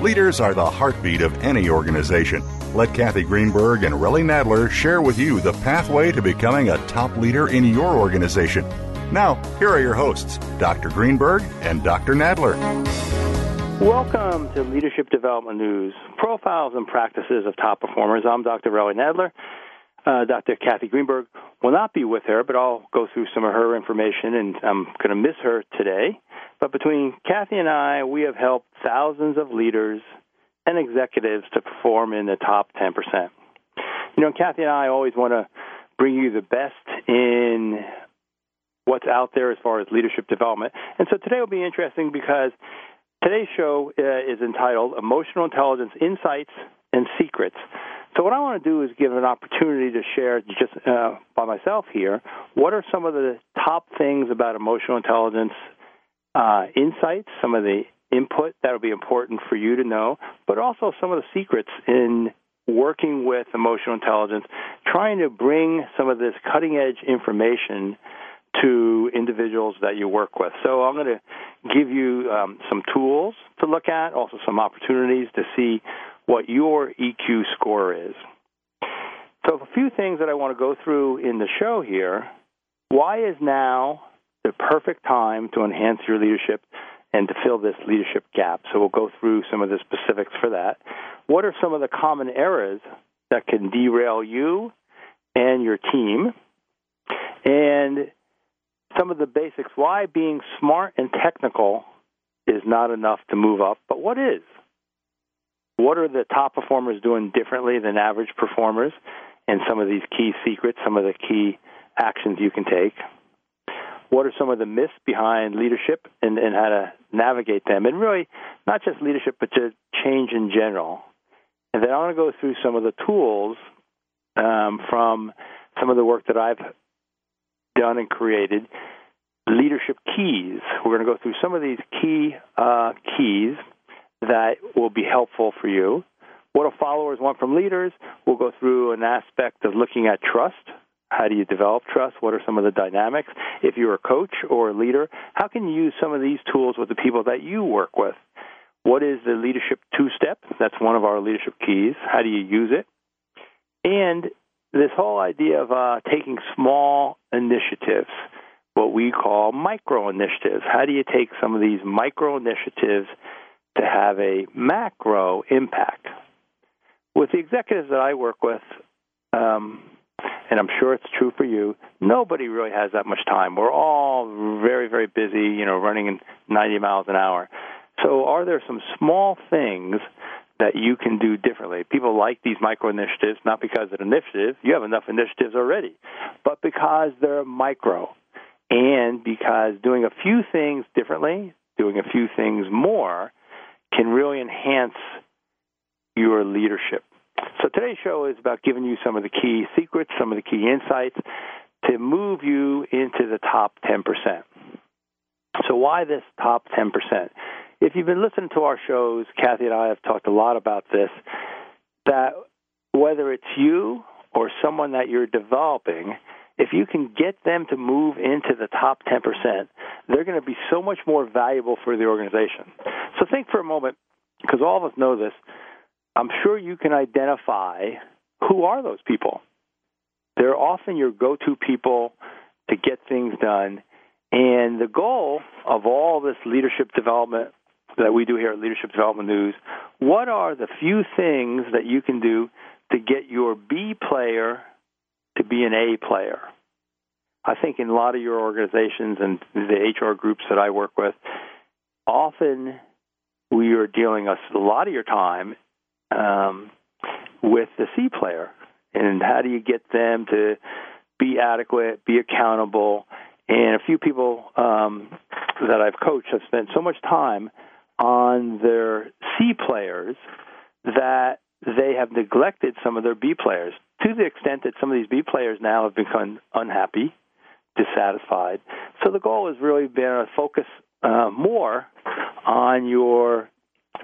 Leaders are the heartbeat of any organization. Let Cathy Greenberg and Relly Nadler share with you the pathway to becoming a top leader in your organization. Now, here are your hosts, Dr. Greenberg and Dr. Nadler. Welcome to Leadership Development News Profiles and Practices of Top Performers. I'm Dr. Relly Nadler. Uh, Dr. Cathy Greenberg will not be with her, but I'll go through some of her information, and I'm going to miss her today. But between Cathy and I, we have helped thousands of leaders and executives to perform in the top 10%. You know, Cathy and I always want to bring you the best in what's out there as far as leadership development. And so today will be interesting because today's show uh, is entitled Emotional Intelligence Insights and Secrets. So what I want to do is give an opportunity to share just uh, by myself here what are some of the top things about emotional intelligence uh, insights, some of the input that will be important for you to know, but also some of the secrets in working with emotional intelligence, trying to bring some of this cutting edge information to individuals that you work with. So I'm going to give you um, some tools to look at, also some opportunities to see what your EQ score is. So, a few things that I want to go through in the show here. Why is now the perfect time to enhance your leadership and to fill this leadership gap? So, we'll go through some of the specifics for that. What are some of the common errors that can derail you and your team? And some of the basics why being smart and technical is not enough to move up, but what is? What are the top performers doing differently than average performers? And some of these key secrets, some of the key actions you can take. What are some of the myths behind leadership and, and how to navigate them? And really, not just leadership, but to change in general. And then I want to go through some of the tools um, from some of the work that I've done and created. Leadership keys. We're going to go through some of these key uh, keys that will be helpful for you. What do followers want from leaders? We'll go through an aspect of looking at trust. How do you develop trust? What are some of the dynamics? If you're a coach or a leader, how can you use some of these tools with the people that you work with? What is the leadership two step? That's one of our leadership keys. How do you use it? And this whole idea of uh, taking small initiatives, what we call micro initiatives. How do you take some of these micro initiatives to have a macro impact. With the executives that I work with, um, and I'm sure it's true for you, nobody really has that much time. We're all very, very busy, you know, running in 90 miles an hour. So, are there some small things that you can do differently? People like these micro initiatives, not because of initiative, you have enough initiatives already, but because they're micro. And because doing a few things differently, doing a few things more, can really enhance your leadership. So today's show is about giving you some of the key secrets, some of the key insights to move you into the top 10%. So why this top 10%? If you've been listening to our shows, Cathy and I have talked a lot about this, that whether it's you or someone that you're developing, if you can get them to move into the top 10%, they're going to be so much more valuable for the organization. So think for a moment, because all of us know this, I'm sure you can identify who are those people. They're often your go to people to get things done. And the goal of all this leadership development that we do here at Leadership Development News, what are the few things that you can do to get your B player to be an A player. I think in a lot of your organizations and the HR groups that I work with, often we are dealing a lot of your time um, with the C player. and how do you get them to be adequate, be accountable. And a few people um, that I've coached have spent so much time on their C players that they have neglected some of their B players to the extent that some of these B players now have become unhappy, dissatisfied. So the goal has really been to focus uh, more on your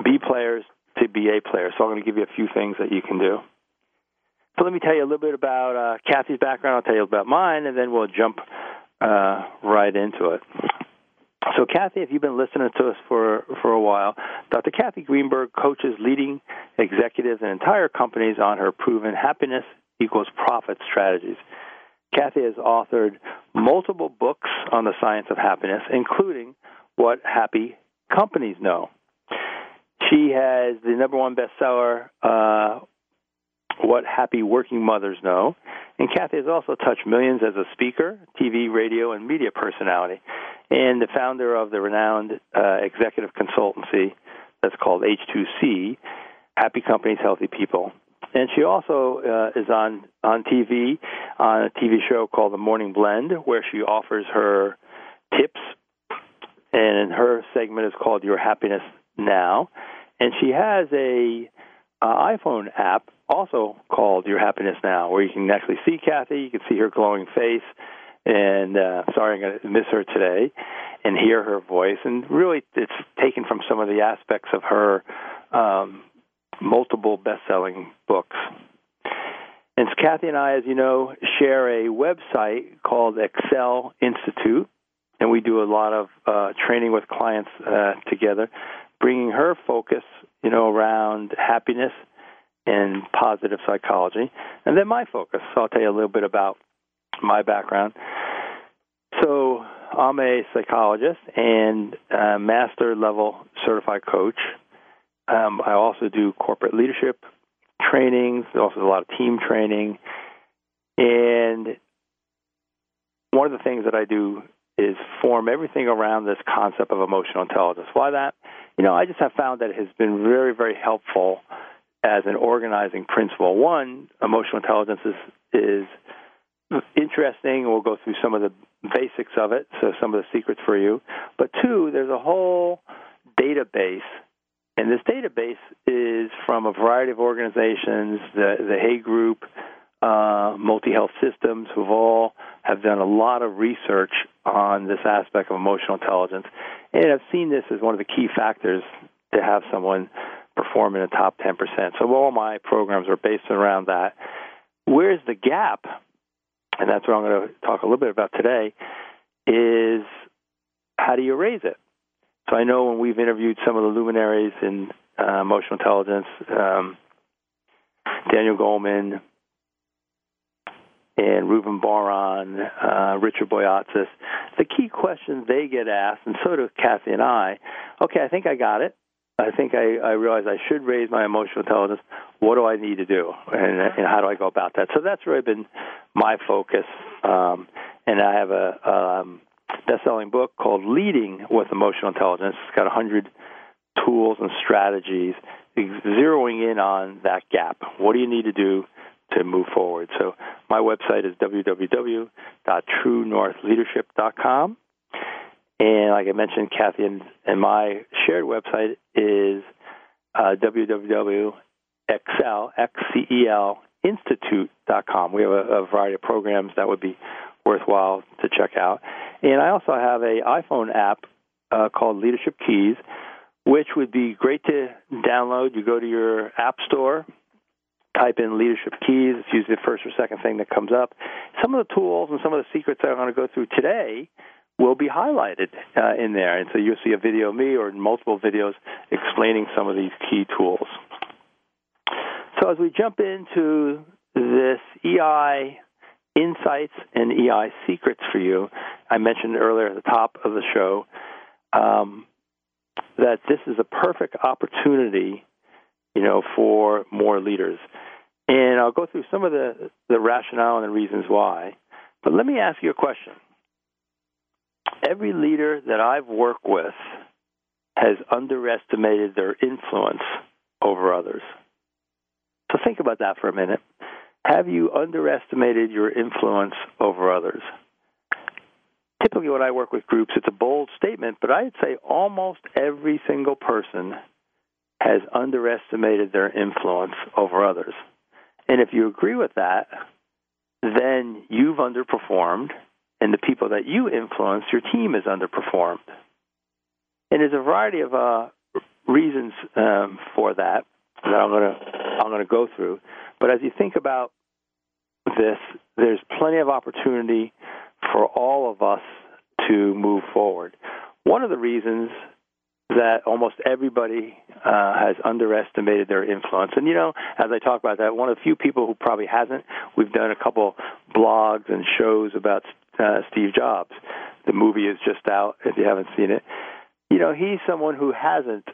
B players to be A players. So I'm going to give you a few things that you can do. So let me tell you a little bit about uh, Cathy's background. I'll tell you about mine, and then we'll jump uh, right into it. So, Cathy, if you've been listening to us for for a while, Dr. Cathy Greenberg coaches leading executives and entire companies on her proven happiness equals profit strategies. Cathy has authored multiple books on the science of happiness, including What Happy Companies Know. She has the number one bestseller, uh, What Happy Working Mothers Know. And Cathy has also touched millions as a speaker, TV, radio, and media personality, and the founder of the renowned uh, executive consultancy that's called H2C, Happy Companies, Healthy People. And she also uh, is on on TV on a TV show called The Morning Blend, where she offers her tips, and her segment is called Your Happiness Now. And she has a uh, iPhone app also called Your Happiness Now, where you can actually see Cathy, you can see her glowing face, and uh, sorry I'm going to miss her today, and hear her voice. And really, it's taken from some of the aspects of her um, multiple best-selling books. And Cathy and I, as you know, share a website called Excel Institute, and we do a lot of uh, training with clients uh, together, bringing her focus, you know, around happiness and positive psychology, and then my focus. So I'll tell you a little bit about my background. So I'm a psychologist and a master level certified coach um, I also do corporate leadership trainings, also a lot of team training. And one of the things that I do is form everything around this concept of emotional intelligence. Why that? You know, I just have found that it has been very, very helpful as an organizing principle. One, emotional intelligence is is interesting. We'll go through some of the basics of it, so some of the secrets for you. But two, there's a whole database and this database is from a variety of organizations, the, the Hay Group, uh, Multi Health Systems, who've all have done a lot of research on this aspect of emotional intelligence, and have seen this as one of the key factors to have someone perform in the top 10%. So all my programs are based around that. Where's the gap? And that's what I'm going to talk a little bit about today. Is how do you raise it? So I know when we've interviewed some of the luminaries in uh, emotional intelligence, um, Daniel Goleman and Reuven Bar-On, uh, Richard Boyatzis, the key questions they get asked, and so do Cathy and I. Okay, I think I got it. I think I, I realize I should raise my emotional intelligence. What do I need to do, and, and how do I go about that? So that's really been my focus. Um, and I have a um, best-selling book called Leading with Emotional Intelligence. It's got 100 tools and strategies zeroing in on that gap. What do you need to do to move forward? So my website is www.truenorthleadership.com. And like I mentioned, Cathy and, and my shared website is uh, www.excelinstitute.com. We have a, a variety of programs that would be worthwhile to check out. And I also have a iPhone app uh, called Leadership Keys, which would be great to download. You go to your app store, type in Leadership Keys. It's usually the first or second thing that comes up. Some of the tools and some of the secrets that I'm going to go through today will be highlighted uh, in there. And so you'll see a video of me or multiple videos explaining some of these key tools. So as we jump into this EI insights and EI secrets for you. I mentioned earlier at the top of the show um, that this is a perfect opportunity, you know, for more leaders. And I'll go through some of the, the rationale and the reasons why. But let me ask you a question. Every leader that I've worked with has underestimated their influence over others. So think about that for a minute. Have you underestimated your influence over others? Typically, when I work with groups, it's a bold statement, but I'd say almost every single person has underestimated their influence over others. And if you agree with that, then you've underperformed, and the people that you influence, your team has underperformed. And there's a variety of uh, reasons um, for that that I'm going to I'm going to go through. But as you think about this, there's plenty of opportunity for all of us to move forward. One of the reasons that almost everybody uh, has underestimated their influence. And you know, as I talk about that, one of the few people who probably hasn't. We've done a couple blogs and shows about uh, Steve Jobs. The movie is just out if you haven't seen it. You know, he's someone who hasn't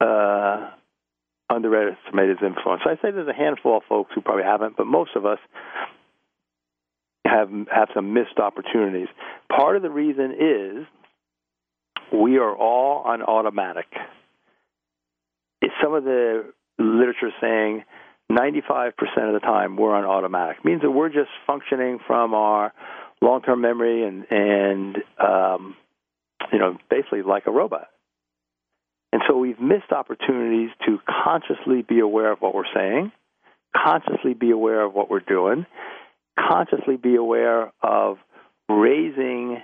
uh, underestimated his influence. I say there's a handful of folks who probably haven't, but most of us have have some missed opportunities. Part of the reason is we are all on automatic. Some of the literature saying 95% of the time we're on automatic. It means that we're just functioning from our long-term memory and and um, you know basically like a robot. And so we've missed opportunities to consciously be aware of what we're saying, consciously be aware of what we're doing, consciously be aware of raising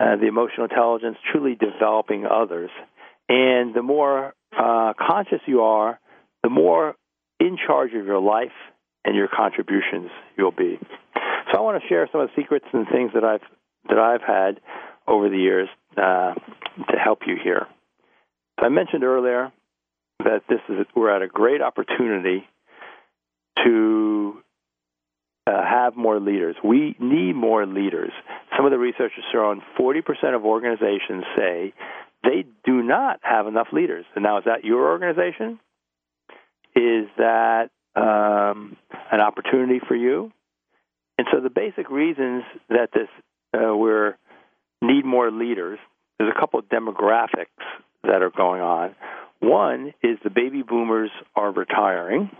uh, the emotional intelligence, truly developing others. And the more uh, conscious you are, the more in charge of your life and your contributions you'll be. So I want to share some of the secrets and things that I've that I've had over the years uh, to help you here. I mentioned earlier that this is we're at a great opportunity to uh, have more leaders. We need more leaders. Some of the research has shown 40% of organizations say they do not have enough leaders. And now, is that your organization? Is that um, an opportunity for you? And so, the basic reasons that this uh, we're need more leaders. There's a couple of demographics that are going on. One is the baby boomers are retiring,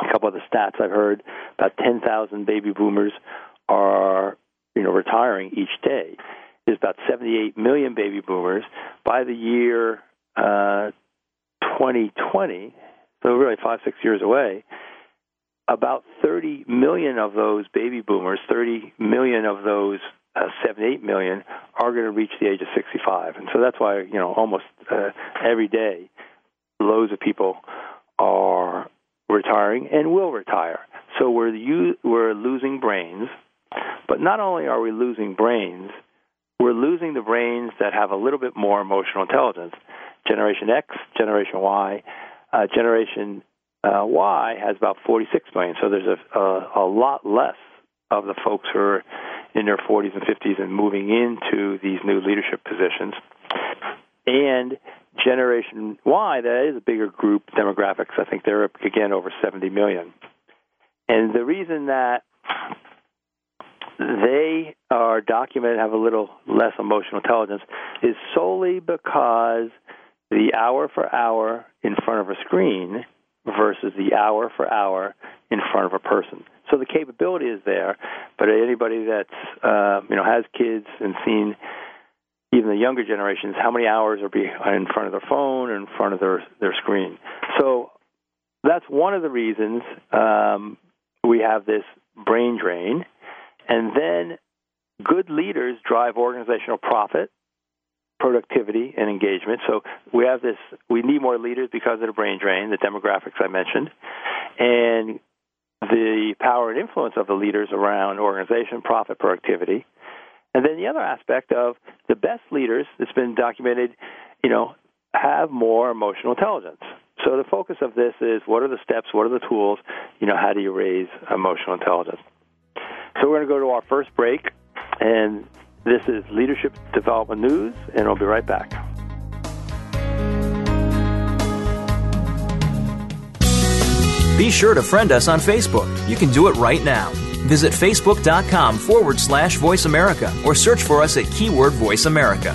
a couple of the stats I've heard about 10,000 baby boomers are you know retiring each day. There's about 78 million baby boomers by the year uh, 2020. So really five six years away. About 30 million of those baby boomers, 30 million of those uh, 78 million are going to reach the age of 65, and so that's why you know almost uh, every day loads of people are retiring and will retire. So we're u- we're losing brains, but not only are we losing brains, we're losing the brains that have a little bit more emotional intelligence. Generation X, Generation Y, uh, Generation uh, Y has about 46 million. So there's a, a, a lot less of the folks who are in their 40s and 50s and moving into these new leadership positions. And Generation Y, that is a bigger group demographics. I think they're again over 70 million. And the reason that they are documented have a little less emotional intelligence is solely because the hour for hour in front of a screen versus the hour for hour in front of a person. So the capability is there, but anybody that's uh, you know has kids and seen even the younger generations, how many hours are in front of their phone and in front of their their screen. So that's one of the reasons um, we have this brain drain, and then good leaders drive organizational profit, productivity, and engagement. So we have this. We need more leaders because of the brain drain, the demographics I mentioned, and the power and influence of the leaders around organization, profit, productivity and then the other aspect of the best leaders that's been documented, you know, have more emotional intelligence. So the focus of this is what are the steps, what are the tools, you know, how do you raise emotional intelligence? So we're going to go to our first break, and this is Leadership Development News, and we'll be right back. Be sure to friend us on Facebook. You can do it right now. Visit facebook.com forward slash voice America or search for us at keyword voice America.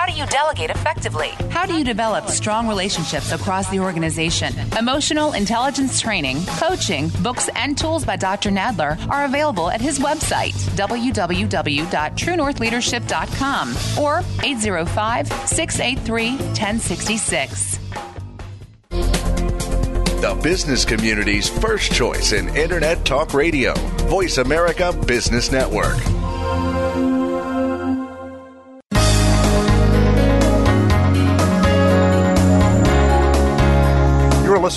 How do you delegate effectively? How do you develop strong relationships across the organization? Emotional intelligence training, coaching, books, and tools by Dr. Nadler are available at his website, www.truenorthleadership.com or 805 683 1066 the business community's first choice in Internet Talk Radio. Voice America Business Network.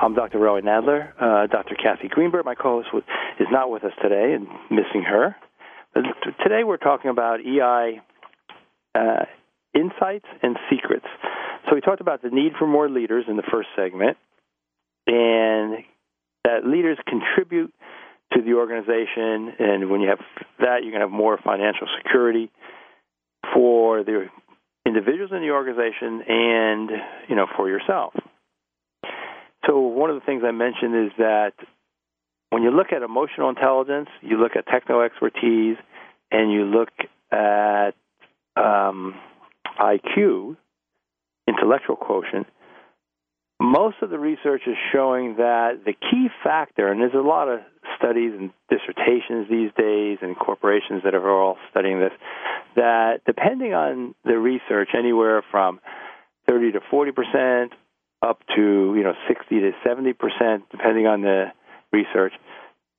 I'm Dr. Relly Nadler. Uh, Dr. Cathy Greenberg, my co host, is not with us today and missing her. But today we're talking about EI uh, insights and secrets. So we talked about the need for more leaders in the first segment, and that leaders contribute to the organization, and when you have that, you're going to have more financial security for the individuals in the organization and you know for yourself. So one of the things I mentioned is that when you look at emotional intelligence, you look at techno expertise, and you look at um, IQ, intellectual quotient, most of the research is showing that the key factor, and there's a lot of studies and dissertations these days and corporations that are all studying this, that depending on the research, anywhere from 30 to 40 percent up to you know 60 to 70 percent, depending on the research,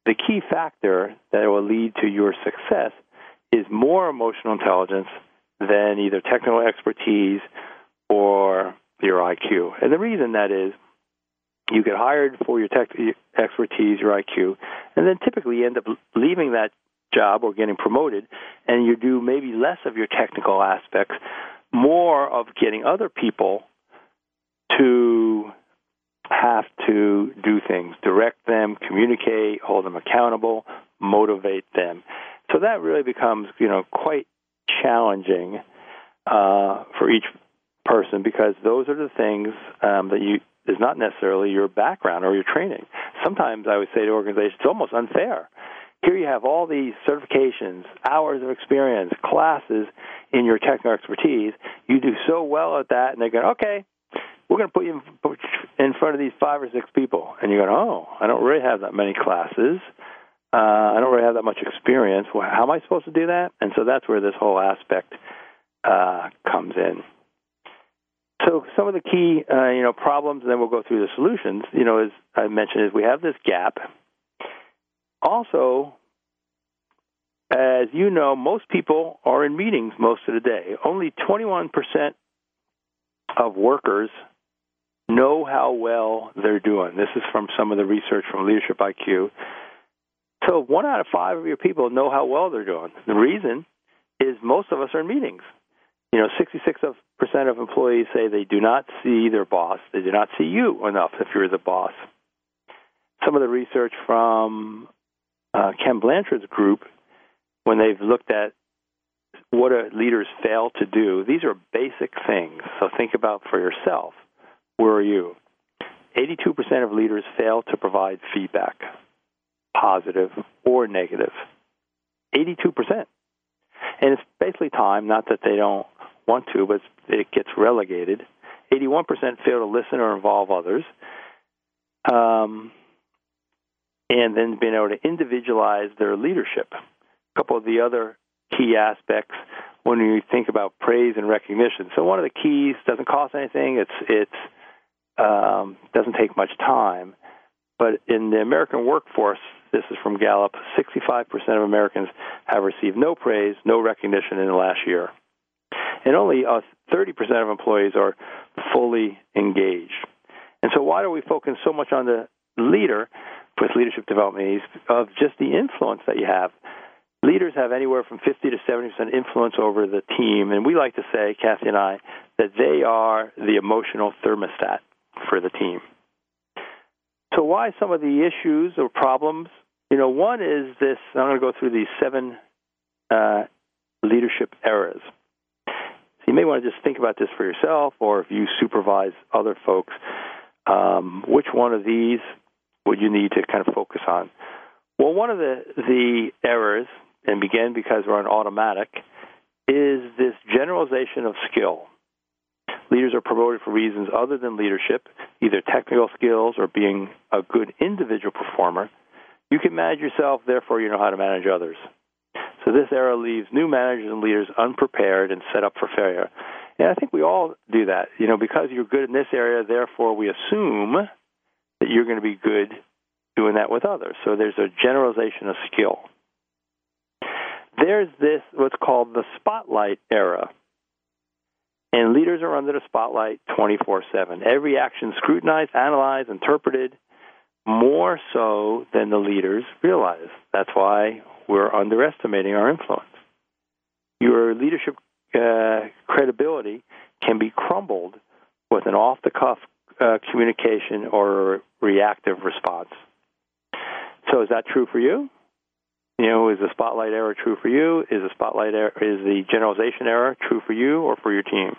the key factor that will lead to your success is more emotional intelligence than either technical expertise or your IQ. And the reason that is you get hired for your tech expertise, your IQ, and then typically you end up leaving that job or getting promoted, and you do maybe less of your technical aspects, more of getting other people to have to do things, direct them, communicate, hold them accountable, motivate them. So that really becomes, you know, quite challenging uh, for each person because those are the things um, that you is not necessarily your background or your training. Sometimes I would say to organizations, it's almost unfair. Here you have all these certifications, hours of experience, classes in your technical expertise. You do so well at that, and they go, okay, we're going to put you in front of these five or six people, and you're going, oh, I don't really have that many classes. Uh, I don't really have that much experience. Well, how am I supposed to do that? And so that's where this whole aspect uh, comes in. So some of the key, uh, you know, problems, and then we'll go through the solutions. You know, as I mentioned, is we have this gap. Also, as you know, most people are in meetings most of the day. Only 21% of workers know how well they're doing. This is from some of the research from Leadership IQ. So one out of five of your people know how well they're doing. The reason is most of us are in meetings. You know, 66% of employees say they do not see their boss. They do not see you enough if you're the boss. Some of the research from uh, Ken Blanchard's group when they've looked at what leaders fail to do, these are basic things. So think about for yourself where are you? 82% of leaders fail to provide feedback, positive or negative. 82%. And it's basically time, not that they don't want to, but it gets relegated. 81% fail to listen or involve others. Um, and then being able to individualize their leadership A couple of the other key aspects when you think about praise and recognition. So one of the keys doesn't cost anything. It's it's um, doesn't take much time, but in the American workforce, this is from Gallup. 65% of Americans have received no praise, no recognition in the last year, and only uh, 30% of employees are fully engaged. And so, why do we focus so much on the leader with leadership development of just the influence that you have? leaders have anywhere from 50 to 70 percent influence over the team, and we like to say, Cathy and I, that they are the emotional thermostat for the team. So, why some of the issues or problems? You know, one is this. I'm going to go through these seven uh, leadership errors. So you may want to just think about this for yourself, or if you supervise other folks, um, which one of these would you need to kind of focus on? Well, one of the the errors and begin because we're on automatic is this generalization of skill. Leaders are promoted for reasons other than leadership, either technical skills or being a good individual performer. You can manage yourself, therefore, you know how to manage others. So, this era leaves new managers and leaders unprepared and set up for failure. And I think we all do that. You know, because you're good in this area, therefore, we assume that you're going to be good doing that with others. So, there's a generalization of skill there's this what's called the spotlight era. And leaders are under the spotlight 24 7. Every action scrutinized, analyzed, interpreted more so than the leaders realize. That's why we're underestimating our influence. Your leadership uh, credibility can be crumbled with an off the cuff uh, communication or reactive response. So, is that true for you? You know, is the spotlight error true for you? Is the spotlight error, is the generalization error true for you or for your team?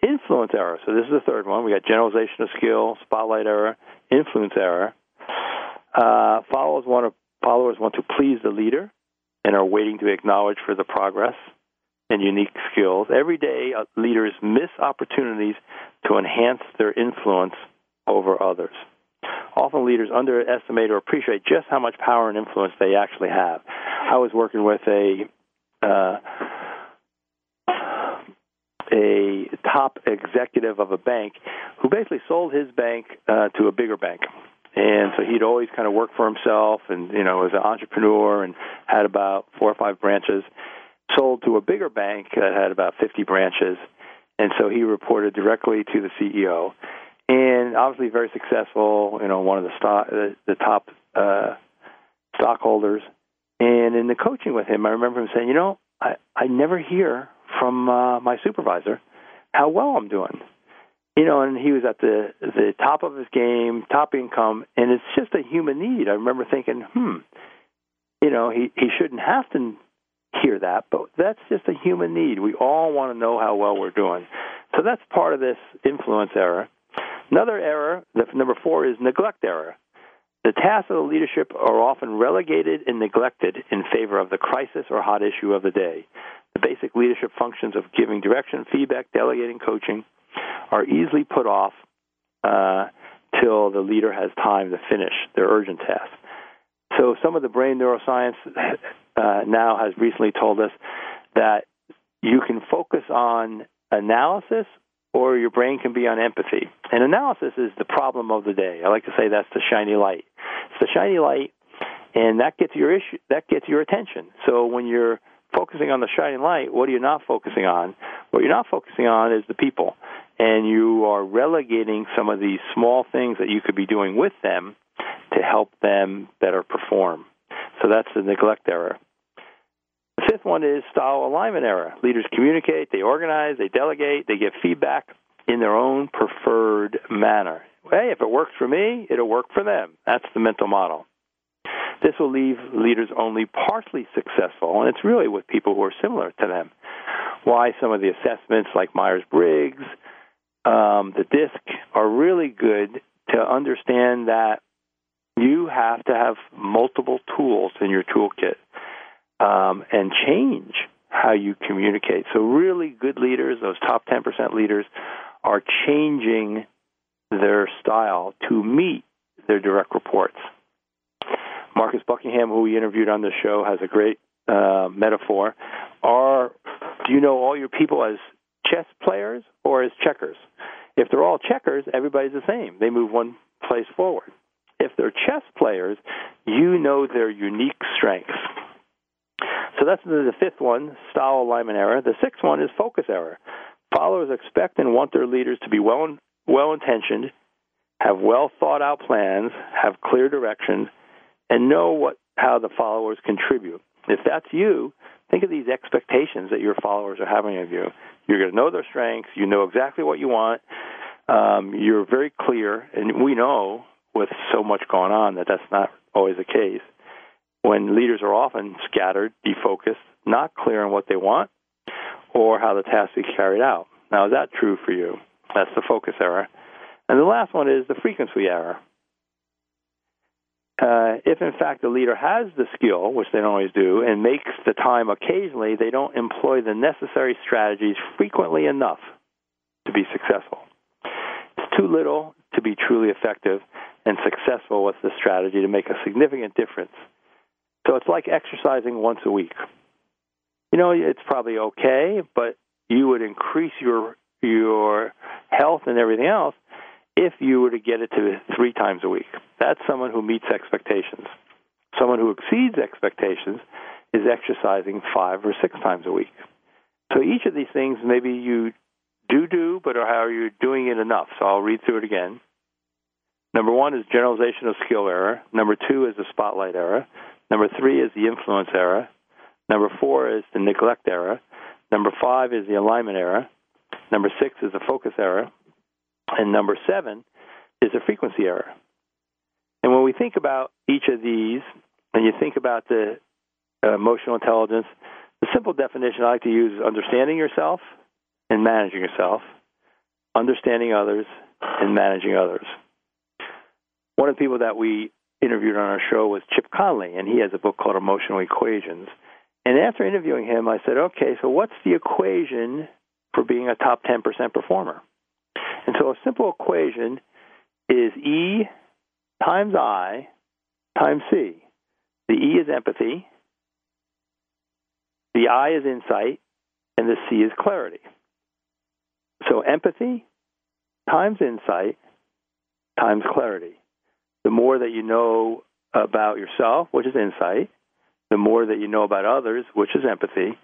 Influence error. So this is the third one. We got generalization of skill, spotlight error, influence error. Uh, followers want to followers want to please the leader and are waiting to acknowledge for the progress and unique skills. Every day, uh, leaders miss opportunities to enhance their influence over others. Often leaders underestimate or appreciate just how much power and influence they actually have. I was working with a uh, a top executive of a bank who basically sold his bank uh, to a bigger bank. And so he'd always kind of worked for himself and, you know, was an entrepreneur and had about four or five branches, sold to a bigger bank that had about 50 branches. And so he reported directly to the CEO and obviously very successful. You know, one of the stock, the, the top uh, stockholders. And in the coaching with him, I remember him saying, "You know, I I never hear from uh, my supervisor how well I'm doing." You know, and he was at the the top of his game, top income, and it's just a human need. I remember thinking, hmm, you know, he he shouldn't have to hear that, but that's just a human need. We all want to know how well we're doing. So that's part of this influence error. Another error, number four, is neglect error. The tasks of the leadership are often relegated and neglected in favor of the crisis or hot issue of the day. The basic leadership functions of giving direction, feedback, delegating, coaching are easily put off uh, till the leader has time to finish their urgent task. So, some of the brain neuroscience uh, now has recently told us that you can focus on analysis or your brain can be on empathy. And analysis is the problem of the day. I like to say that's the shiny light. It's the shiny light, and that gets your issue. That gets your attention. So when you're focusing on the shining light, what are you not focusing on? What you're not focusing on is the people, and you are relegating some of these small things that you could be doing with them to help them better perform. So that's the neglect error. One is style alignment error. Leaders communicate, they organize, they delegate, they give feedback in their own preferred manner. Hey, if it works for me, it'll work for them. That's the mental model. This will leave leaders only partially successful, and it's really with people who are similar to them. Why some of the assessments like Myers Briggs, um, the DISC, are really good to understand that you have to have multiple tools in your toolkit um, and change how you communicate. So, really good leaders, those top 10% leaders, are changing their style to meet their direct reports. Marcus Buckingham, who we interviewed on the show, has a great uh, metaphor. Are do you know all your people as chess players or as checkers? If they're all checkers, everybody's the same. They move one place forward. If they're chess players, you know their unique strengths. So that's the fifth one, style alignment error. The sixth one is focus error. Followers expect and want their leaders to be well well intentioned, have well thought out plans, have clear direction, and know what how the followers contribute. If that's you, think of these expectations that your followers are having of you. You're going to know their strengths. You know exactly what you want. Um, you're very clear, and we know with so much going on that that's not always the case when leaders are often scattered, defocused, not clear on what they want or how the task is carried out. Now, is that true for you? That's the focus error. And the last one is the frequency error. Uh, if in fact the leader has the skill, which they don't always do, and makes the time occasionally, they don't employ the necessary strategies frequently enough to be successful. It's too little to be truly effective and successful with the strategy to make a significant difference so it's like exercising once a week. You know, it's probably okay, but you would increase your your health and everything else if you were to get it to three times a week. That's someone who meets expectations. Someone who exceeds expectations is exercising five or six times a week. So each of these things, maybe you do do, but are you doing it enough? So I'll read through it again. Number one is generalization of skill error. Number two is the spotlight error. Number three is the influence error. Number four is the neglect error. Number five is the alignment error. Number six is the focus error. And number seven is the frequency error. And when we think about each of these, and you think about the uh, emotional intelligence, the simple definition I like to use is understanding yourself and managing yourself, understanding others and managing others. One of the people that we interviewed on our show was Chip Conley, and he has a book called Emotional Equations. And after interviewing him, I said, okay, so what's the equation for being a top 10% performer? And so a simple equation is E times I times C. The E is empathy, the I is insight, and the C is clarity. So empathy times insight times clarity the more that you know about yourself, which is insight, the more that you know about others, which is empathy,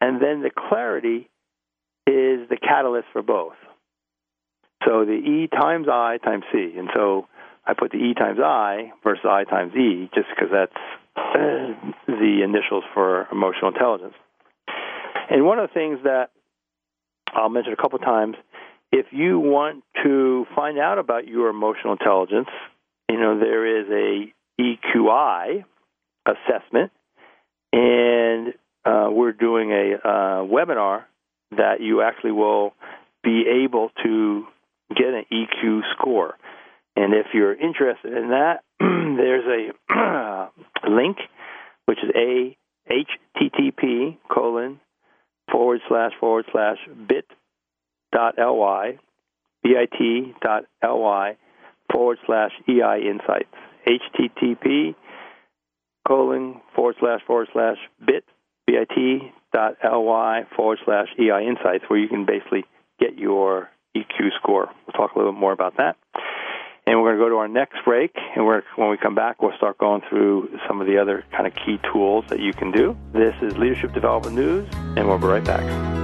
and then the clarity is the catalyst for both. So the E times I times C. And so I put the E times I versus I times E just because that's uh, the initials for emotional intelligence. And one of the things that I'll mention a couple times, if you want to find out about your emotional intelligence, you know, there is a EQI assessment, and uh, we're doing a uh, webinar that you actually will be able to get an EQ score. And if you're interested in that, there's a link, which is a http colon forward slash forward slash bit dot ly bit.ly forward slash EI Insights. HTTP colon forward slash forward slash bit bit.ly forward slash EI Insights, where you can basically get your EQ score. We'll talk a little bit more about that. And we're going to go to our next break, and when we come back, we'll start going through some of the other kind of key tools that you can do. This is Leadership Development News, and we'll be right back.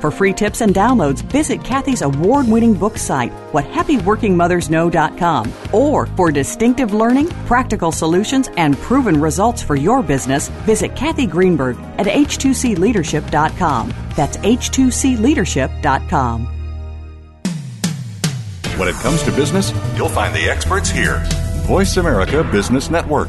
For free tips and downloads, visit Cathy's award winning book site, whathappyworkingmothersknow.com. Or for distinctive learning, practical solutions, and proven results for your business, visit Cathy Greenberg at h2cleadership.com. That's h2cleadership.com. When it comes to business, you'll find the experts here. Voice America Business Network.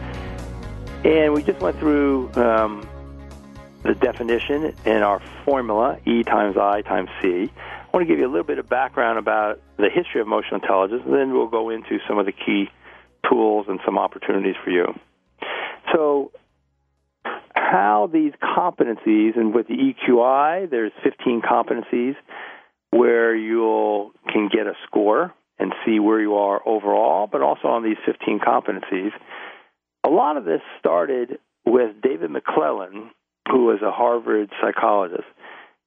And we just went through um, the definition in our formula, E times I times C. I want to give you a little bit of background about the history of emotional intelligence, and then we'll go into some of the key tools and some opportunities for you. So, how these competencies, and with the EQI, there's 15 competencies where you can get a score and see where you are overall, but also on these 15 competencies a lot of this started with David McClelland, who was a Harvard psychologist.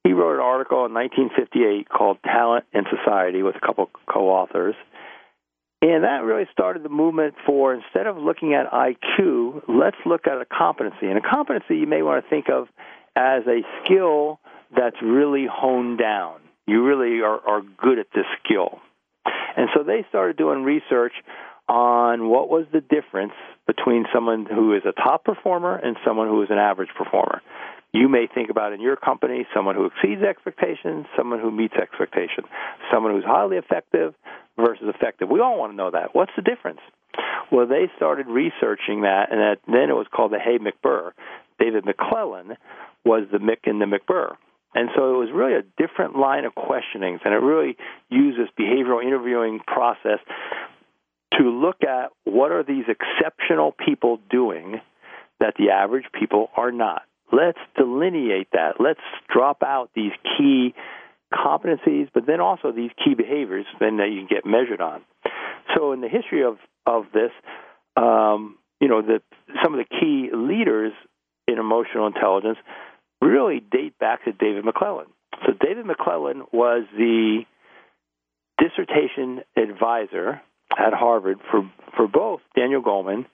He wrote an article in 1958 called Talent and Society with a couple co authors. And that really started the movement for instead of looking at IQ, let's look at a competency. And a competency you may want to think of as a skill that's really honed down. You really are, are good at this skill. And so they started doing research on what was the difference between someone who is a top performer and someone who is an average performer. You may think about in your company someone who exceeds expectations, someone who meets expectations, someone who's highly effective versus effective. We all want to know that. What's the difference? Well, they started researching that, and that, then it was called the Hay McBer. David McClelland was the Mick and the McBer. And so it was really a different line of questionings, and it really used this behavioral interviewing process to look at what are these exceptional people doing that the average people are not. Let's delineate that. Let's drop out these key competencies, but then also these key behaviors then that you can get measured on. So in the history of of this, um, you know, the some of the key leaders in emotional intelligence really date back to David McClelland. So David McClelland was the dissertation advisor at Harvard for for both Daniel Goleman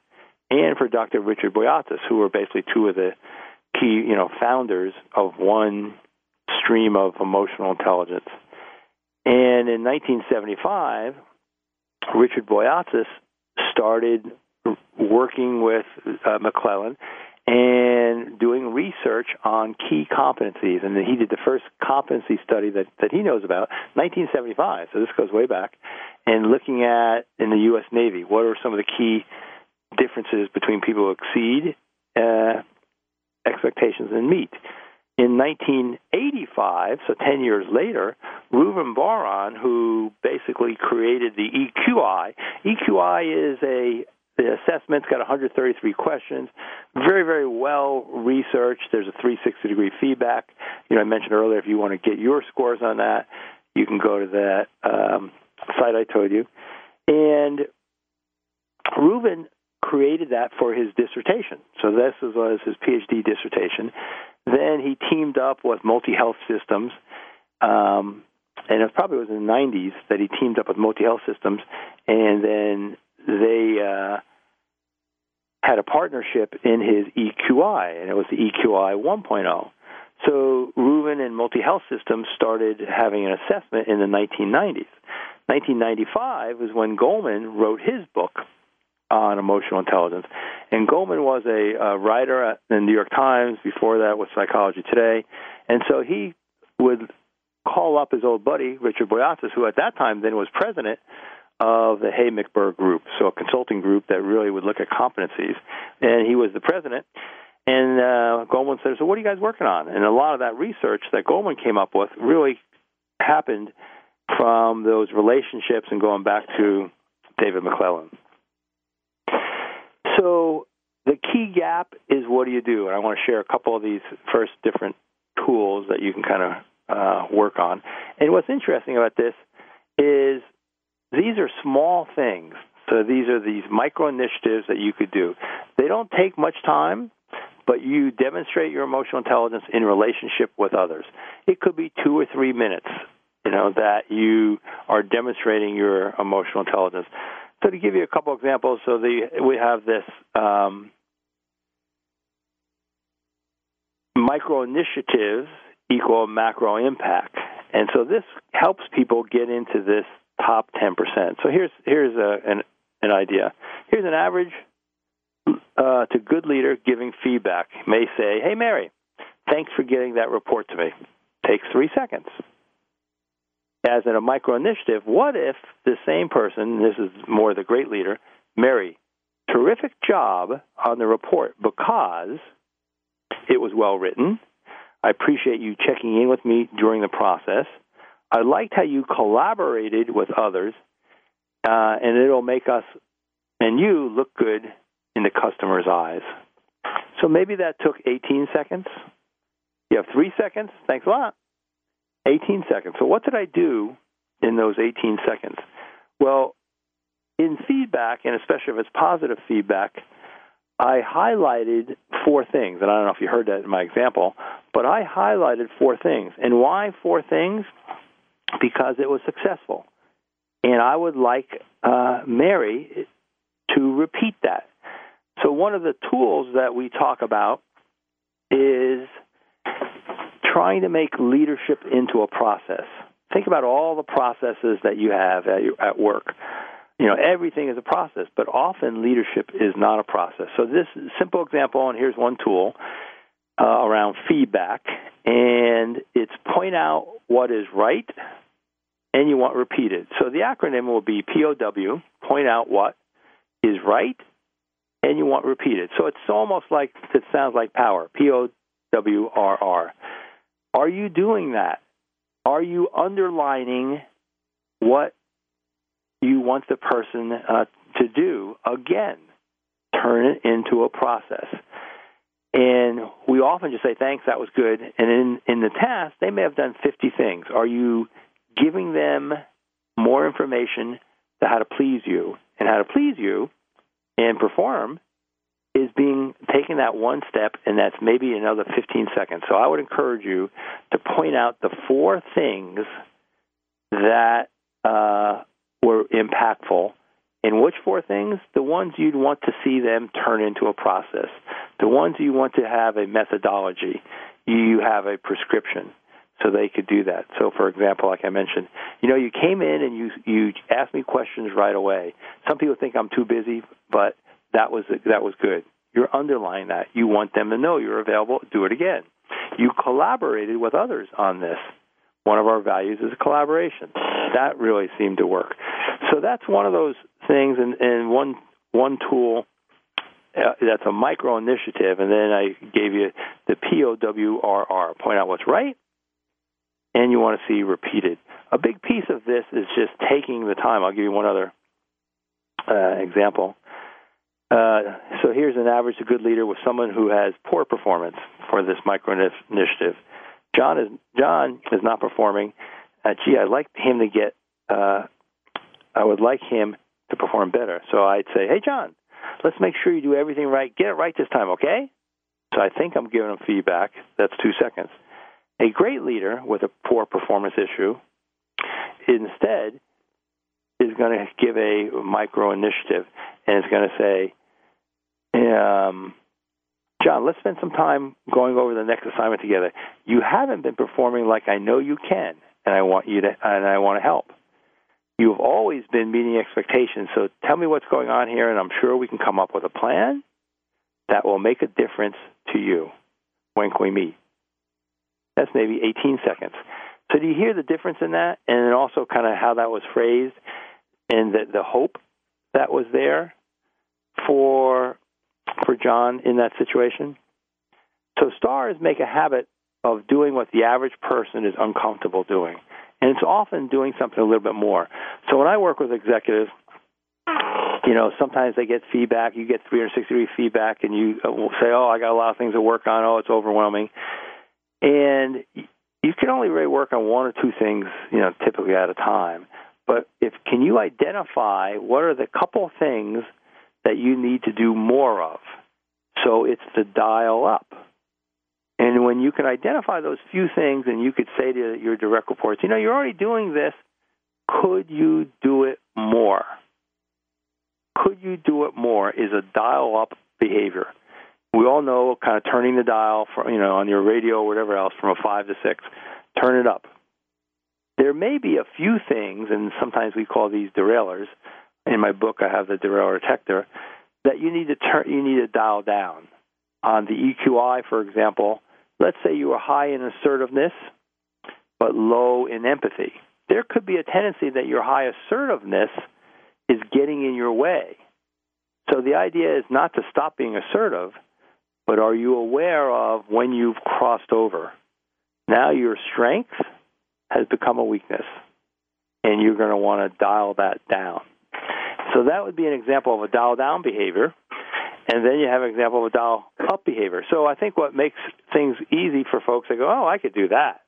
and for Dr. Richard Boyatzis, who were basically two of the key, you know, founders of one stream of emotional intelligence. And in 1975, Richard Boyatzis started working with uh, McClelland and doing research on key competencies. And he did the first competency study that, that he knows about, 1975. So this goes way back. And looking at in the U.S. Navy, what are some of the key differences between people who exceed uh, expectations and meet? In 1985, so 10 years later, Reuven Bar-On, who basically created the EQI, EQI is a the assessment's got 133 questions, very, very well researched. There's a 360 degree feedback. You know, I mentioned earlier if you want to get your scores on that, you can go to that um, site I told you. And Reuven created that for his dissertation. So this was his PhD dissertation. Then he teamed up with Multi Health Systems. Um, and it probably was in the 90s that he teamed up with Multi Health Systems, and then they uh, had a partnership in his EQI, and it was the EQI 1.0. So Reuven and Multi Health Systems started having an assessment in the 1990s. 1995 was when Goleman wrote his book on emotional intelligence. And Goleman was a, a writer at the New York Times. Before that was Psychology Today. And so he would call up his old buddy, Richard Boyatzis, who at that time then was president of the Hay McBer Group, so a consulting group that really would look at competencies. And he was the president. And uh, Goleman said, "So what are you guys working on?" And a lot of that research that Goleman came up with really happened from those relationships and going back to David McClelland. So the key gap is what do you do? And I want to share a couple of these first different tools that you can kind of uh, work on. And what's interesting about this is these are small things. So these are these micro initiatives that you could do. They don't take much time, but you demonstrate your emotional intelligence in relationship with others. It could be two or three minutes, you know, that you are demonstrating your emotional intelligence. So to give you a couple examples, so the we have this um, micro initiatives equal macro impact, and so this helps people get into this top 10%. So here's here's a, an an idea. Here's an average uh, to good leader giving feedback. May say, "Hey Mary, thanks for getting that report to me." Takes three seconds. As in a micro initiative, what if the same person, this is more the great leader, Mary, terrific job on the report because it was well written. I appreciate you checking in with me during the process. I liked how you collaborated with others, uh, and it'll make us and you look good in the customer's eyes. So maybe that took 18 seconds. You have three seconds. Thanks a lot. 18 seconds. So what did I do in those 18 seconds? Well, in feedback, and especially if it's positive feedback, I highlighted four things. And I don't know if you heard that in my example, but I highlighted four things. And why four things? Because it was successful. And I would like uh, Mary to repeat that. So, one of the tools that we talk about is trying to make leadership into a process. Think about all the processes that you have at, your, at work. You know, everything is a process, but often leadership is not a process. So, this simple example, and here's one tool uh, around feedback, and it's point out what is right and you want repeated. So the acronym will be POW, point out what is right, and you want repeated. So it's almost like it sounds like power, P O W R R. Are you doing that? Are you underlining what you want the person uh, to do? Again, turn it into a process. And we often just say, thanks, that was good. And in, in the task, they may have done 50 things. Are you giving them more information to how to please you. And how to please you and perform is being taking that one step, and that's maybe another 15 seconds. So I would encourage you to point out the four things that uh, were impactful. And which four things? The ones you'd want to see them turn into a process. The ones you want to have a methodology. You have a prescription. So they could do that. So, for example, like I mentioned, you know, you came in and you you asked me questions right away. Some people think I'm too busy, but that was that was good. You're underlying that. You want them to know you're available. Do it again. You collaborated with others on this. One of our values is collaboration. That really seemed to work. So that's one of those things, and, and one one tool uh, that's a micro initiative, and then I gave you the POWRR, point out what's right, and you want to see repeated. A big piece of this is just taking the time. I'll give you one other uh, example. Uh, so here's an average a good leader with someone who has poor performance for this micro initiative. John is John is not performing. Uh, gee, I'd like him to get. Uh, I would like him to perform better. So I'd say, Hey, John, let's make sure you do everything right. Get it right this time, okay? So I think I'm giving him feedback. That's two seconds. A great leader with a poor performance issue instead is going to give a micro initiative and is going to say, um, John, let's spend some time going over the next assignment together. You haven't been performing like I know you can, and I want you to, and I want to help. You've always been meeting expectations, so tell me what's going on here, and I'm sure we can come up with a plan that will make a difference to you. When can we meet? That's maybe 18 seconds. So do you hear the difference in that, and also kind of how that was phrased, and the, the hope that was there for for John in that situation? So stars make a habit of doing what the average person is uncomfortable doing. And it's often doing something a little bit more. So when I work with executives, you know, sometimes they get feedback. You get 360 degree feedback, and you uh, say, "Oh, I got a lot of things to work on. Oh, it's overwhelming." And you can only really work on one or two things, you know, typically at a time. But if can you identify what are the couple things that you need to do more of. So it's the dial up. And when you can identify those few things and you could say to your direct reports, you know, you're already doing this, could you do it more? Could you do it more is a dial up behavior. We all know kind of turning the dial from, you know, on your radio or whatever else from a 5 to 6. Turn it up. There may be a few things, and sometimes we call these derailers, in my book I have the derailer detector that you need to turn you need to dial down. On the EQI, for example, let's say you are high in assertiveness but low in empathy. There could be a tendency that your high assertiveness is getting in your way. So the idea is not to stop being assertive, but are you aware of when you've crossed over? Now your strength has become a weakness, and you're going to want to dial that down. So that would be an example of a dial down behavior. And then you have an example of a dial up behavior. So I think what makes things easy for folks, they go, oh, I could do that.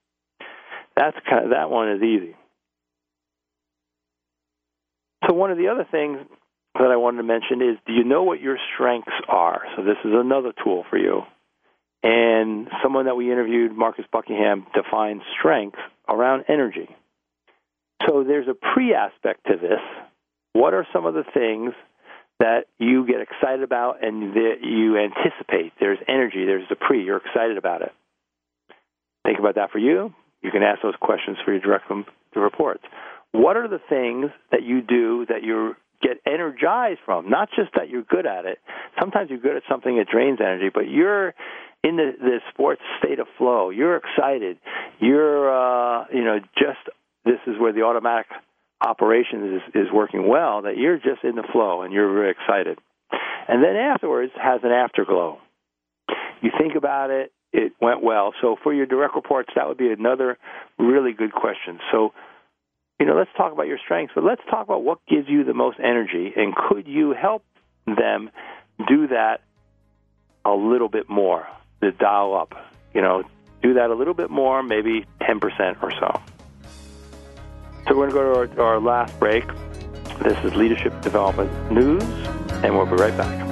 That's kind of, that one is easy. So one of the other things that I wanted to mention is, do you know what your strengths are? So this is another tool for you. And someone that we interviewed, Marcus Buckingham, defined strength around energy. So there's a pre aspect to this what are some of the things that you get excited about and that you anticipate? There's energy, there's a pre, you're excited about it. Think about that for you. You can ask those questions for your direct reports. What are the things that you do that you get energized from? Not just that you're good at it. Sometimes you're good at something that drains energy, but you're in the, the sports state of flow. You're excited. You're, uh, you know, just this is where the automatic operations is, is working well, that you're just in the flow and you're very excited. And then afterwards has an afterglow. You think about it, it went well. So for your direct reports, that would be another really good question. So, you know, let's talk about your strengths, but let's talk about what gives you the most energy, and could you help them do that a little bit more, the dial up? You know, do that a little bit more, maybe 10% or so. So we're going to go to our, our last break. This is Leadership Development News, and we'll be right back.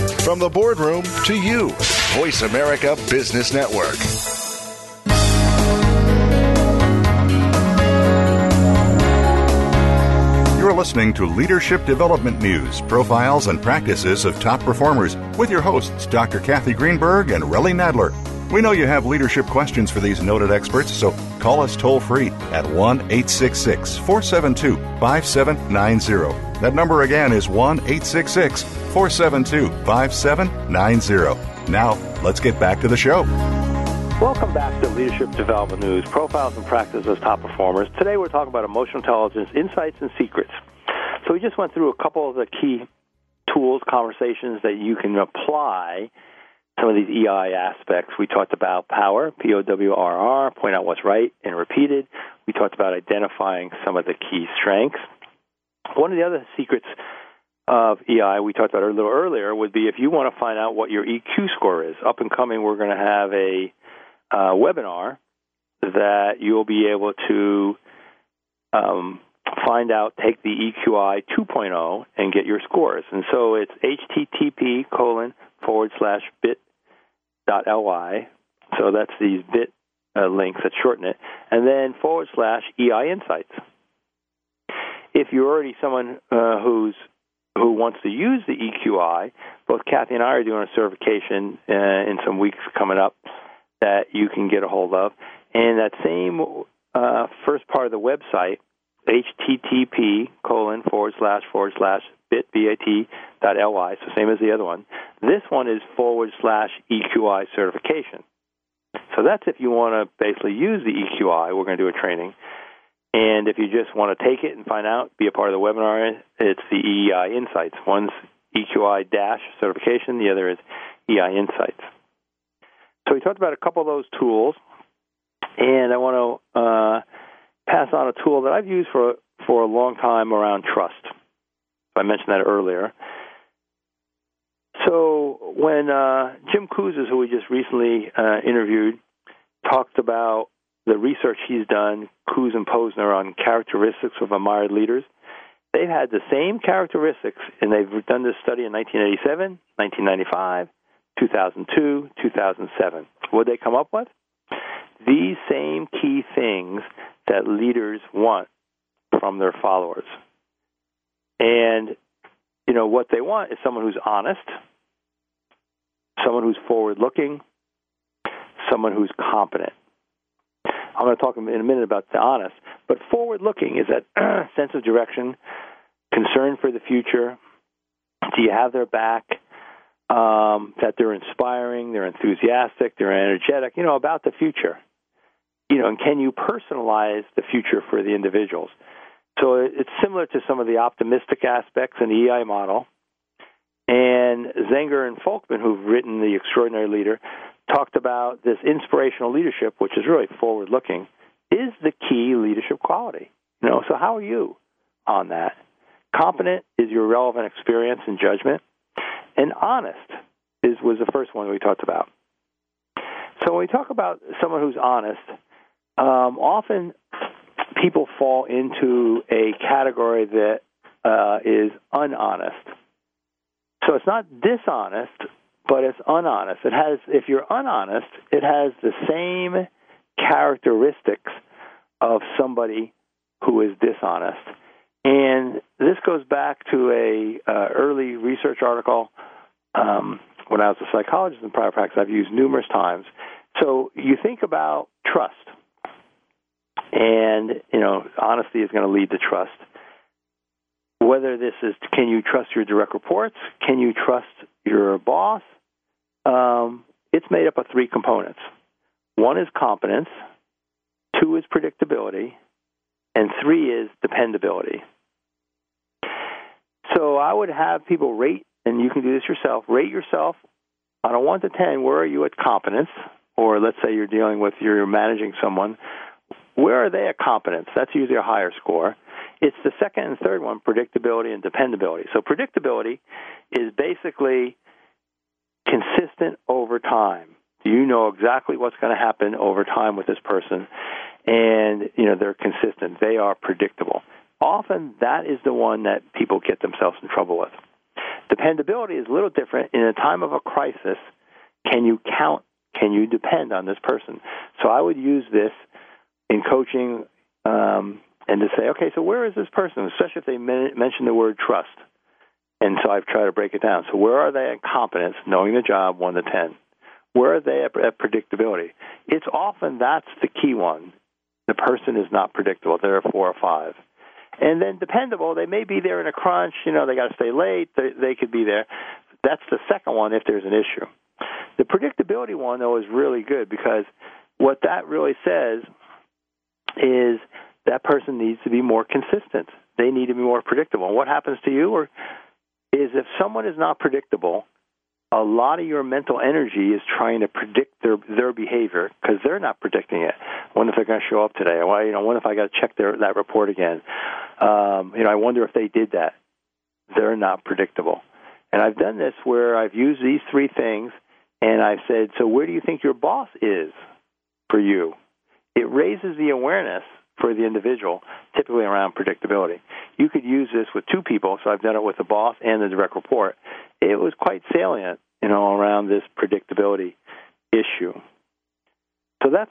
From the boardroom to you, Voice America Business Network. You're listening to Leadership Development News, profiles and practices of top performers with your hosts, Dr. Cathy Greenberg and Relly Nadler. We know you have leadership questions for these noted experts, so call us toll free at 1 866 472 5790. That number again is 1 866 472 5790. Now, let's get back to the show. Welcome back to Leadership Development News, profiles and practices of top performers. Today we're talking about emotional intelligence, insights, and secrets. So we just went through a couple of the key tools, conversations that you can apply some of these EI aspects. We talked about power, P O W R R, point out what's right and repeated. We talked about identifying some of the key strengths. One of the other secrets of EI we talked about a little earlier would be if you want to find out what your EQ score is. Up and coming, we're going to have a uh, webinar that you'll be able to um, find out, take the EQI 2.0 and get your scores. And so it's http colon forward slash bit dot ly. So that's these bit uh, links that shorten it, and then forward slash EI Insights. If you're already someone uh, who's who wants to use the EQI, both Cathy and I are doing a certification uh, in some weeks coming up that you can get a hold of. And that same uh, first part of the website, http colon forward slash forward slash bit b-a-t dot ly, so same as the other one. This one is forward slash EQI certification. So that's if you want to basically use the EQI. We're going to do a training. And if you just want to take it and find out, be a part of the webinar, it's the EI Insights. One's EQI dash certification, the other is EI Insights. So we talked about a couple of those tools, and I want to uh, pass on a tool that I've used for for a long time around trust. I mentioned that earlier. So when uh, Jim Kouzes, who we just recently uh, interviewed, talked about the research he's done, Kouzes and Posner, on characteristics of admired leaders, they've had the same characteristics, and they've done this study in 1987, 1995, 2002, 2007. What they come up with? These same key things that leaders want from their followers. And, you know, what they want is someone who's honest, someone who's forward looking, someone who's competent. I'm going to talk in a minute about the honest, but forward looking is that sense of direction, concern for the future. Do you have their back? um, that they're inspiring, they're enthusiastic, they're energetic, you know, about the future. You know, and can you personalize the future for the individuals? So it's similar to some of the optimistic aspects in the EI model. And Zenger and Folkman, who've written The Extraordinary Leader, talked about this inspirational leadership, which is really forward looking, is the key leadership quality. You know, so how are you on that? Competent is your relevant experience and judgment. And honest is was the first one we talked about. So when we talk about someone who's honest, um, often people fall into a category that uh, is unhonest. So it's not dishonest, but it's unhonest. It has, if you're unhonest, it has the same characteristics of somebody who is dishonest. And this goes back to a uh, early research article um, when I was a psychologist in private practice. I've used numerous times So you think about trust, and you know honesty is going to lead to trust. Whether this is can you trust your direct reports, can you trust your boss? Um, it's made up of three components. One is competence, two is predictability, and three is dependability. So I would have people rate, and you can do this yourself, rate yourself on a 1 to 10. Where are you at competence? Or let's say you're dealing with, you're managing someone. Where are they at competence? That's usually a higher score. It's the second and third one, predictability and dependability. So predictability is basically consistent over time. You know exactly what's going to happen over time with this person? And, you know, they're consistent. They are predictable. Often that is the one that people get themselves in trouble with. Dependability is a little different. In a time of a crisis, can you count, can you depend on this person? So I would use this in coaching um, and to say, okay, so where is this person? Especially if they mention the word trust. And so I've tried to break it down. So where are they at competence, knowing the job, 1 to 10? Where are they at, predictability? It's often that's the key one. The person is not predictable. They're a 4 or 5. And then dependable, they may be there in a crunch. You know, they got to stay late. They, they could be there. That's the second one if there's an issue. The predictability one, though, is really good because what that really says is that person needs to be more consistent. They need to be more predictable. And what happens to you or is if someone is not predictable, a lot of your mental energy is trying to predict their their behavior because they're not predicting it. I wonder if they're going to show up today. You know, I wonder if I got to check their that report again. Um, you know, I wonder if they did that. They're not predictable. And I've done this where I've used these three things, and I've said, so where do you think your boss is for you? It raises the awareness for the individual, typically around predictability. You could use this with two people, so I've done it with the boss and the direct report. It was quite salient, you know, around this predictability issue. So that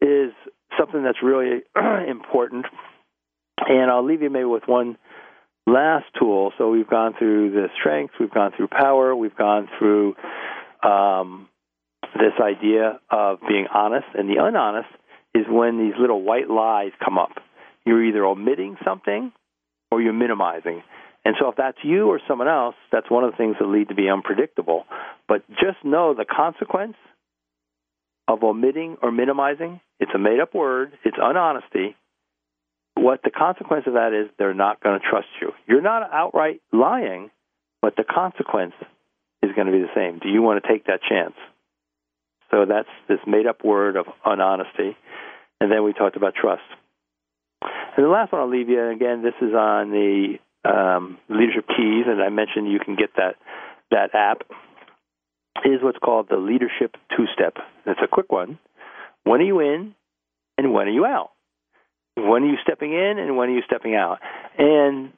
is something that's really important. And I'll leave you maybe with one last tool. So we've gone through the strengths, we've gone through power, we've gone through um, this idea of being honest, and the unhonest is when these little white lies come up. You're either omitting something or you're minimizing. And so if that's you or someone else, that's one of the things that lead to be unpredictable. But just know the consequence of omitting or minimizing, it's a made up word, it's unhonesty. What the consequence of that is, they're not going to trust you. You're not outright lying, but the consequence is going to be the same. Do you want to take that chance? So that's this made up word of unhonesty. And then we talked about trust. And the last one I'll leave you, and again, this is on the um, Leadership Keys, and I mentioned you can get that, that app, is what's called the Leadership Two Step. It's a quick one. When are you in, and when are you out? When are you stepping in, and when are you stepping out? And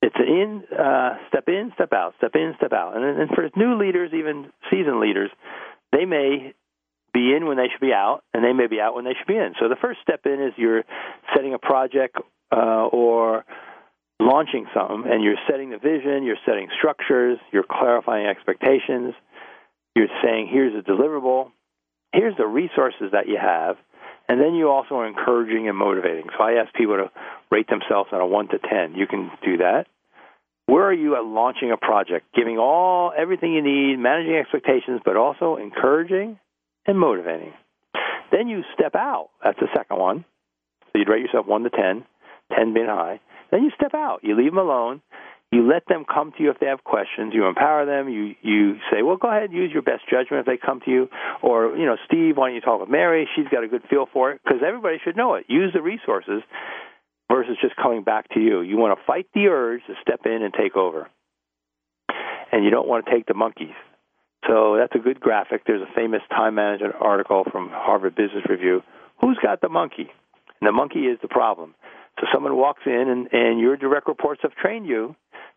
it's an in, uh, step in, step out, step in, step out. And, and for new leaders, even seasoned leaders, they may be in when they should be out, and they may be out when they should be in. So the first step in is you're setting a project uh, or launching something, and you're setting the vision, you're setting structures, you're clarifying expectations, you're saying here's a deliverable, here's the resources that you have, and then you also are encouraging and motivating. So I ask people to rate themselves on a one to ten. You can do that. Where are you at launching a project? Giving all everything you need, managing expectations, but also encouraging and motivating. Then you step out. That's the second one. So you'd rate yourself 1 to 10, 10 being high. Then you step out. You leave them alone. You let them come to you if they have questions. You empower them. You you say, well, go ahead, and use your best judgment if they come to you. Or you know, Steve, why don't you talk with Mary? She's got a good feel for it because everybody should know it. Use the resources versus just coming back to you. You want to fight the urge to step in and take over, and you don't want to take the monkeys. So that's a good graphic. There's a famous time management article from Harvard Business Review. Who's got the monkey? And the monkey is the problem. So someone walks in, and, and your direct reports have trained you.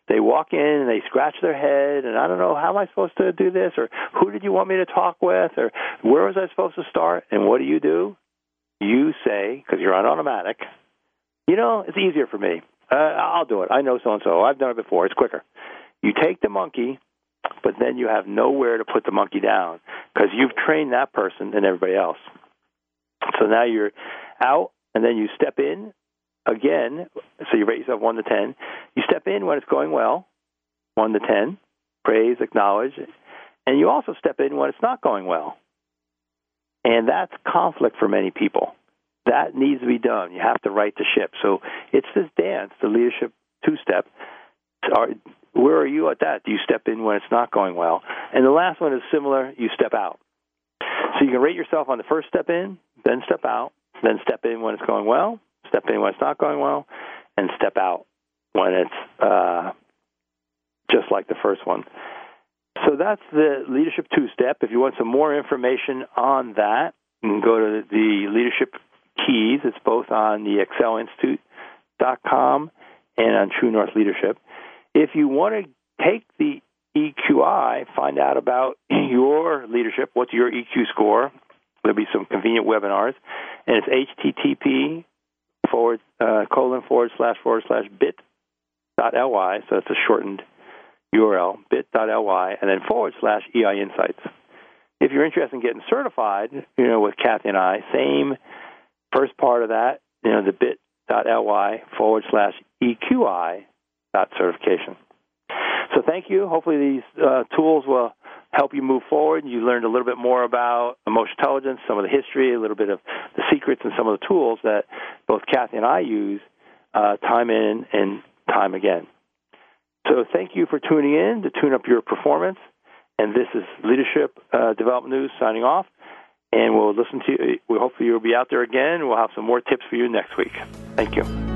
They walk in and they scratch their head, and I don't know how am I supposed to do this, or who did you want me to talk with, or where was I supposed to start? And what do you do? You say, because you're on automatic, you know, it's easier for me. Uh, I'll do it. I know so and so. I've done it before. It's quicker. You take the monkey but then you have nowhere to put the monkey down because you've trained that person and everybody else. So now you're out, and then you step in again. So you rate yourself 1 to 10. You step in when it's going well, 1 to 10, praise, acknowledge, and you also step in when it's not going well. And that's conflict for many people. That needs to be done. You have to right the ship. So it's this dance, the leadership two step. Where are you at that? Do you step in when it's not going well? And the last one is similar. You step out. So you can rate yourself on the first step in, then step out, then step in when it's going well, step in when it's not going well, and step out when it's uh, just like the first one. So that's the leadership two step. If you want some more information on that, you can go to the leadership keys. It's both on the excelinstitute.com and on True North Leadership. If you want to take the EQI, find out about your leadership, what's your EQ score, there'll be some convenient webinars, and it's http forward uh, colon forward slash forward slash bit dot ly. So it's a shortened URL bit dot ly, and then forward slash EI Insights. If you're interested in getting certified, you know, with Cathy and I, same first part of that, you know, the bit.ly forward slash EQI dot certification. So thank you. Hopefully these uh, tools will help you move forward. You learned a little bit more about emotional intelligence, some of the history, a little bit of the secrets, and some of the tools that both Cathy and I use uh, time in and time again. So thank you for tuning in to tune up your performance. And this is Leadership uh, Development News signing off. And we'll listen to you. We hopefully you'll be out there again. We'll have some more tips for you next week. Thank you.